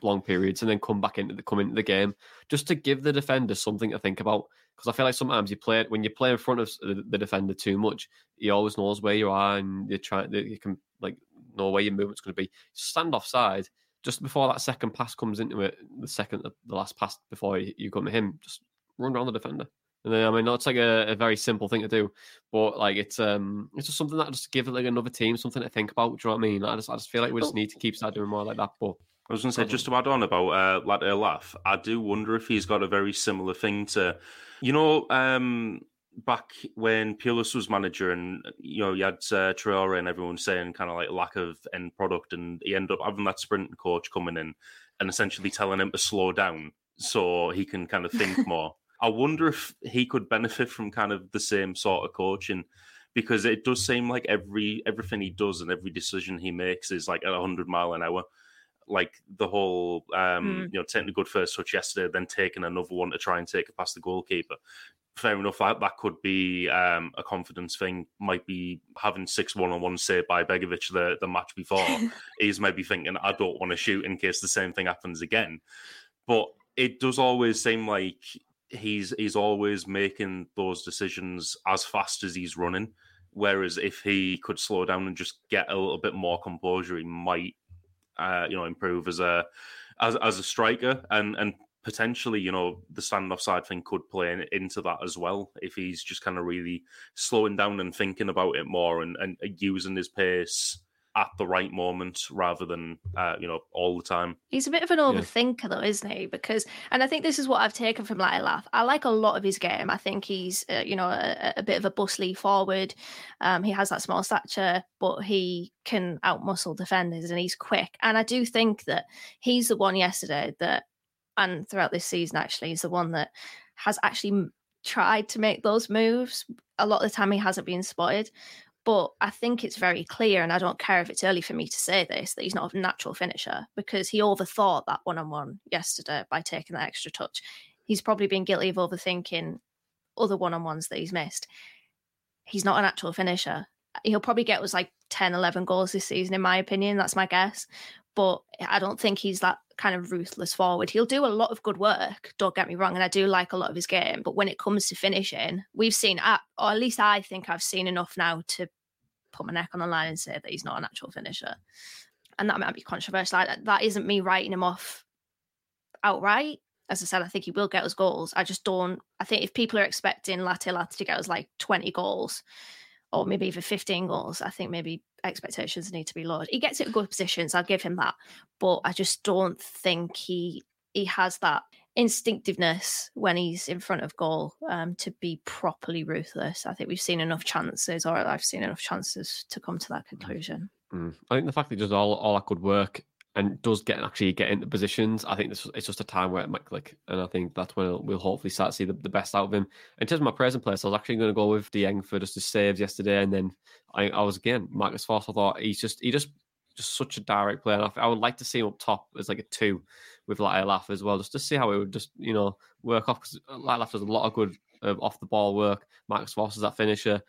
long periods and then come back into the come into the game just to give the defender something to think about. Because I feel like sometimes you play when you play in front of the, the defender too much, he always knows where you are and you try you can like know where your movement's going to be. Stand offside just before that second pass comes into it, the second, the last pass before you come to him, just run around the defender. And then, I mean, that's like a, a, very simple thing to do, but like it's um, it's just something that just give like another team something to think about. Do you know what I mean? I just, I just feel like we just need to keep start doing more like that. But I was going to say, just to add on about uh, Latte Lath, I do wonder if he's got a very similar thing to, you know, um, back when Pulis was manager, and you know, you had uh, Traore and everyone saying kind of like lack of end product, and he ended up having that sprint coach coming in and essentially telling him to slow down so he can kind of think more. I wonder if he could benefit from kind of the same sort of coaching because it does seem like every everything he does and every decision he makes is like at 100 mile an hour like the whole um, mm. you know taking a good first touch yesterday then taking another one to try and take it past the goalkeeper fair enough. That, that could be um, a confidence thing. Might be having six one on one saved by Begovic the, the match before. He's maybe thinking, I don't want to shoot in case the same thing happens again. But it does always seem like he's he's always making those decisions as fast as he's running. Whereas if he could slow down and just get a little bit more composure, he might, uh, you know, improve as a as as a striker and and potentially, you know, the standoff side thing could play into that as well if he's just kind of really slowing down and thinking about it more and, and using his pace at the right moment rather than uh, you know all the time. He's a bit of an overthinker yeah. though, isn't he? Because and I think this is what I've taken from Latte Lath. I like a lot of his game. I think he's uh, you know a, a, bit of a bustly forward. Um, he has that small stature, but he can outmuscle defenders and he's quick. And I do think that he's the one yesterday that and throughout this season actually is the one that has actually tried to make those moves. A lot of the time he hasn't been spotted, but I think it's very clear, and I don't care if it's early for me to say this, that he's not a natural finisher because he overthought that one on one yesterday by taking that extra touch. He's probably been guilty of overthinking other one on ones that he's missed. He's not an actual finisher. He'll probably get was like 10, 11 goals this season, in my opinion. That's my guess. But I don't think he's that kind of ruthless forward. He'll do a lot of good work, don't get me wrong, and I do like a lot of his game. But when it comes to finishing, we've seen, at or at least I think I've seen enough now to put my neck on the line and say that he's not a natural finisher. And that might be controversial. that isn't me writing him off outright. As I said, I think he will get us goals. I just don't. I think if people are expecting Latte Lath to get us like 20 goals, or maybe even 15 goals, I think maybe expectations need to be lowered. He gets it in good positions, I'll give him that. But I just don't think he he has that instinctiveness when he's in front of goal um, to be properly ruthless. I think we've seen enough chances, or I've seen enough chances to come to that conclusion. Mm. I think the fact that he does all all that good work and does get actually get into positions, I think this it's just a time where it might click, and I think that's when we'll hopefully start to see the, the best out of him. In terms of my present place, I was actually going to go with Dieng for just his saves yesterday, and then I, I was again Marcus Forss. I thought he's just he just just such a direct player. I, I would like to see him up top as like a two with Lath as well, just to see how it would just you know work off because Lath does a lot of good uh, off the ball work. Marcus Forss is that finisher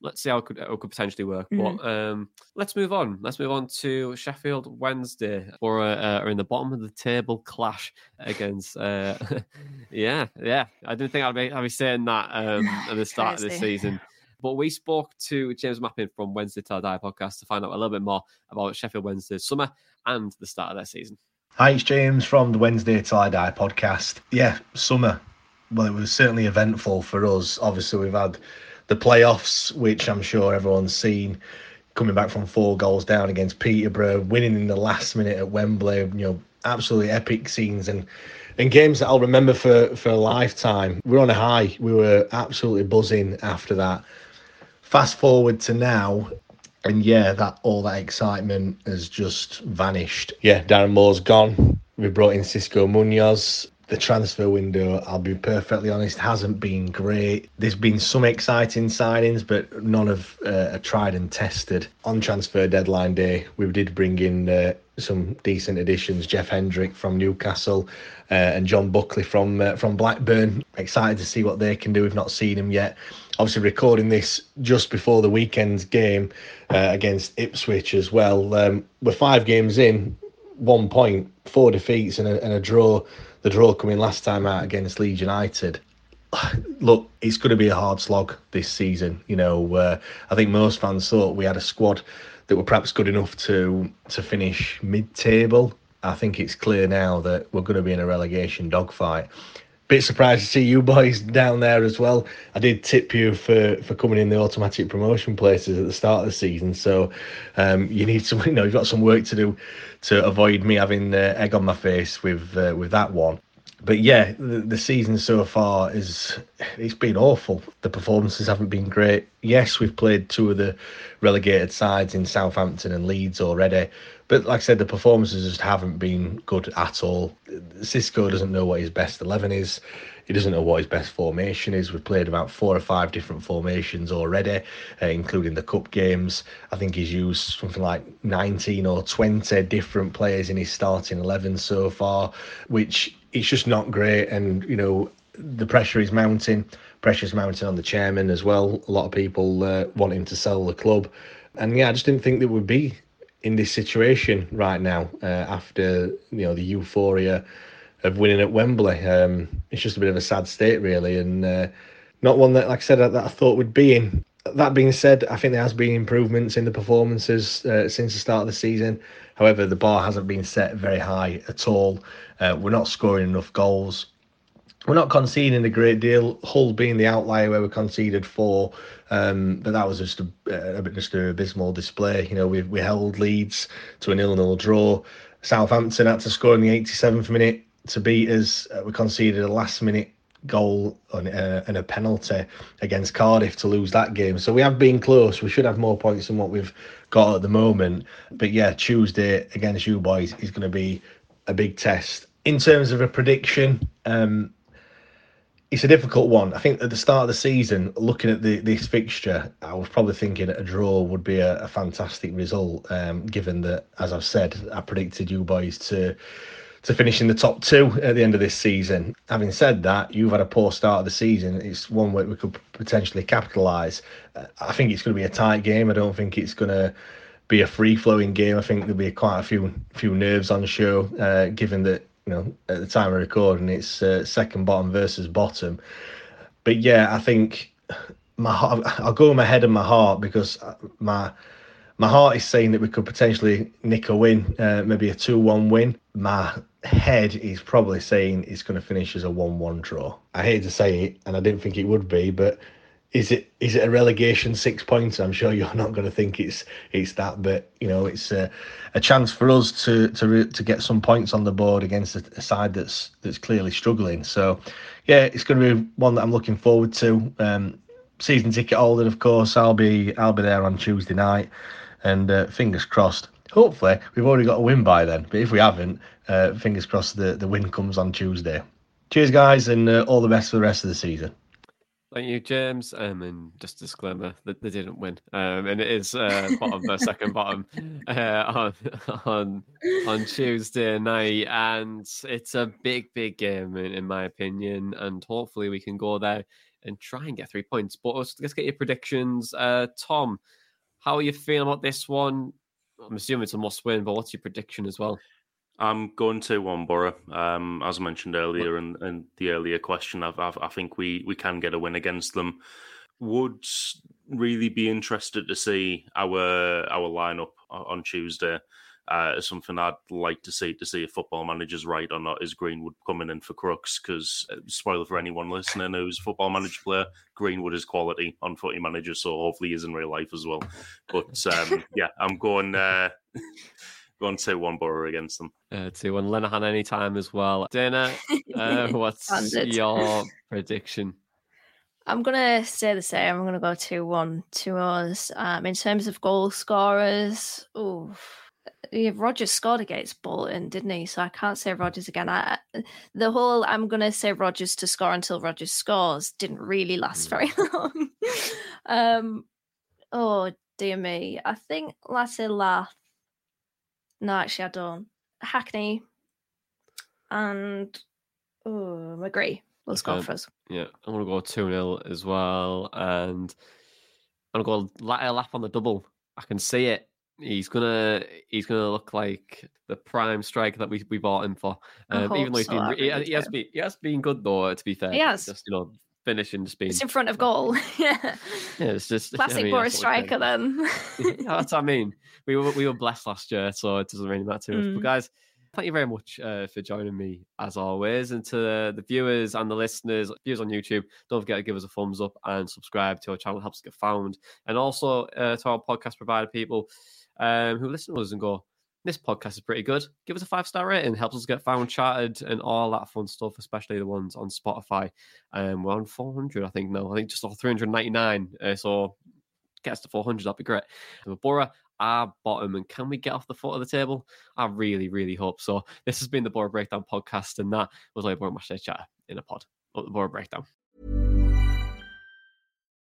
let's see how it could, it could potentially work. Mm-hmm. But um, let's move on. Let's move on to Sheffield Wednesday, or uh, are in the bottom of the table clash against. Uh, yeah, yeah. I didn't think I'd be, I'd be saying that um, at the start of the season. But we spoke to James Mappin from Wednesday Till Die podcast to find out a little bit more about Sheffield Wednesday's summer and the start of their season. Hi, it's James from the Wednesday Till Die podcast. Yeah, summer. Well, it was certainly eventful for us. Obviously, we've had the playoffs, which I'm sure everyone's seen, coming back from four goals down against Peterborough, winning in the last minute at Wembley. You know, absolutely epic scenes and and games that I'll remember for for a lifetime. We are on a high. We were absolutely buzzing after that. Fast forward to now, and yeah, that all that excitement has just vanished. Yeah, Darren Moore's gone. We brought in Xisco Munoz the transfer window, I'll be perfectly honest, hasn't been great. There's been some exciting signings, but none of uh, are tried and tested. On transfer deadline day, we did bring in uh, some decent additions. Jeff Hendrick from Newcastle uh, and John Buckley from uh, from Blackburn. Excited to see what they can do. We've not seen them yet. Obviously, recording this just before the weekend's game uh, against Ipswich as well. Um, we're five games in, one point, four defeats and a, and a draw the draw coming last time out against Leeds United. Look, it's going to be a hard slog this season. You know, uh, I think most fans thought we had a squad that were perhaps good enough to to finish mid-table. I think it's clear now that we're going to be in a relegation dogfight. Bit surprised to see you boys down there as well. I did tip you for, for coming in the automatic promotion places at the start of the season, so um, you need some. You know, you've got some work to do to avoid me having uh, egg on my face with uh, with that one. But yeah, the, the season so far is it's been awful. The performances haven't been great. Yes, we've played two of the relegated sides in Southampton and Leeds already, but like I said, the performances just haven't been good at all. Xisco doesn't know what his best eleven is. He doesn't know what his best formation is. We've played about four or five different formations already, uh, including the cup games. I think he's used something like 19 or 20 different players in his starting 11 so far, which it's just not great. And, you know, the pressure is mounting. Pressure's mounting on the chairman as well. A lot of people uh, want him to sell the club. And yeah, I just didn't think that would be in this situation right now uh, after, you know, the euphoria of winning at Wembley. Um, it's just a bit of a sad state, really, and uh, not one that, like I said, that I thought would be in. That being said, I think there has been improvements in the performances uh, since the start of the season. However, the bar hasn't been set very high at all. Uh, we're not scoring enough goals. We're not conceding a great deal. Hull being the outlier where we conceded four, um, but that was just a, a bit just an abysmal display. You know, we we held Leeds to a nil-nil draw. Southampton had to score in the 87th minute to beat us. Uh, we conceded a last minute goal on, uh, and a penalty against Cardiff to lose that game. So we have been close. We should have more points than what we've got at the moment. But yeah, Tuesday against you boys is going to be a big test. In terms of a prediction, um, it's a difficult one. I think at the start of the season, looking at the, this fixture, I was probably thinking a draw would be a, a fantastic result, um, given that, as I've said, I predicted you boys to to finish in the top two at the end of this season. Having said that, you've had a poor start of the season. It's one where we could potentially capitalise. I think it's going to be a tight game. I don't think it's going to be a free flowing game. I think there'll be quite a few few nerves on show, uh, given that you know at the time of recording it's uh, second bottom versus bottom. But yeah, I think my I'll go with my head and my heart because my my heart is saying that we could potentially nick a win, uh, maybe a two-one win. My head is probably saying it's going to finish as a 1 1 draw. I hate to say it, and I didn't think it would be, but is it is it a relegation six points? I'm sure you're not going to think it's it's that, but you know it's a, a chance for us to to to get some points on the board against a, a, side that's that's clearly struggling. So, yeah, it's going to be one that I'm looking forward to. Um, season ticket holder, of course. I'll be I'll be there on Tuesday night, and uh, fingers crossed. Hopefully, we've already got a win by then. But if we haven't, uh, fingers crossed the the win comes on Tuesday. Cheers, guys, and uh, all the best for the rest of the season. Thank you, James. Um, and just disclaimer that they didn't win. Um, and it is uh, bottom, the second bottom uh, on on on Tuesday night, and it's a big, big game in, in my opinion. And hopefully, we can go there and try and get three points. But let's, get your predictions. Uh, Tom, how are you feeling about this one? I'm assuming it's a must win, but what's your prediction as well? I'm going to one Boro. Um, as I mentioned earlier in, in the earlier question, I've, I've, i think we, we can get a win against them. Would really be interested to see our our lineup on Tuesday. Uh, something I'd like to see to see if football manager's right or not is Greenwood coming in for Crooks because uh, spoiler for anyone listening who's a football manager player, Greenwood is quality on footy manager, so hopefully he's in real life as well. But um, yeah, I'm going. Uh, Going two one Boro against them. Uh, two one Lenihan anytime as well. Dana, uh, what's your prediction? I'm gonna say the same. I'm gonna go two one to us. Um, in terms of goal scorers, oh, yeah, Rogers scored against Bolton, didn't he? So I can't say Rogers again. I, the whole I'm gonna say Rogers to score until Rogers scores didn't really last very long. um, oh dear me. I think Latte Lath no, actually, I don't. Hackney and oh, McGree will score for us. Yeah, I'm going to go 2 0 as well. And I'm going to go lap on the double. I can see it. He's gonna he's gonna look like the prime striker that we, we bought him for. Um, even though he's so, been he, he, has been he has been good though. To be fair, he has. Just you know finishing being it's in front of goal. yeah, yeah, it's just classic I mean, Boro's striker. Then yeah, that's what I mean we were we were blessed last year, so it doesn't really matter. Mm. But guys, thank you very much uh, for joining me as always, and to the viewers and the listeners, viewers on YouTube, don't forget to give us a thumbs up and subscribe to our channel. It helps us get found, and also uh, to our podcast provider people um, who listen to us and go. This podcast is pretty good. Give us a five star rating, helps us get found, charted, and all that fun stuff, especially the ones on Spotify. Um, we're on 400, I think no, I think just off 399. Uh, so get us to 400, that'd be great. And Boro are bottom and can we get off the foot of the table? I really, really hope so. This has been the Boro Breakdown podcast, and that was like Boro Matchday Chat in a pod. The Boro Breakdown.